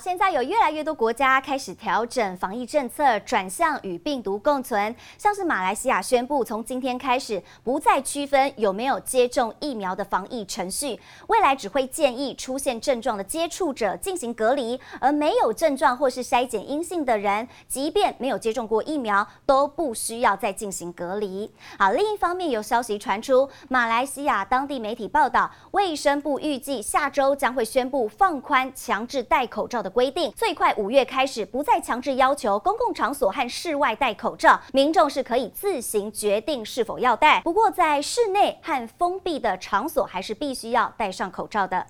现在有越来越多国家开始调整防疫政策，转向与病毒共存。像是马来西亚宣布，从今天开始不再区分有没有接种疫苗的防疫程序，未来只会建议出现症状的接触者进行隔离，而没有症状或是筛检阴性的人，即便没有接种过疫苗，都不需要再进行隔离。好，另一方面有消息传出，马来西亚当地媒体报道，卫生部预计下周将会宣布放宽强制戴口罩的规定最快五月开始不再强制要求公共场所和室外戴口罩，民众是可以自行决定是否要戴。不过在室内和封闭的场所还是必须要戴上口罩的。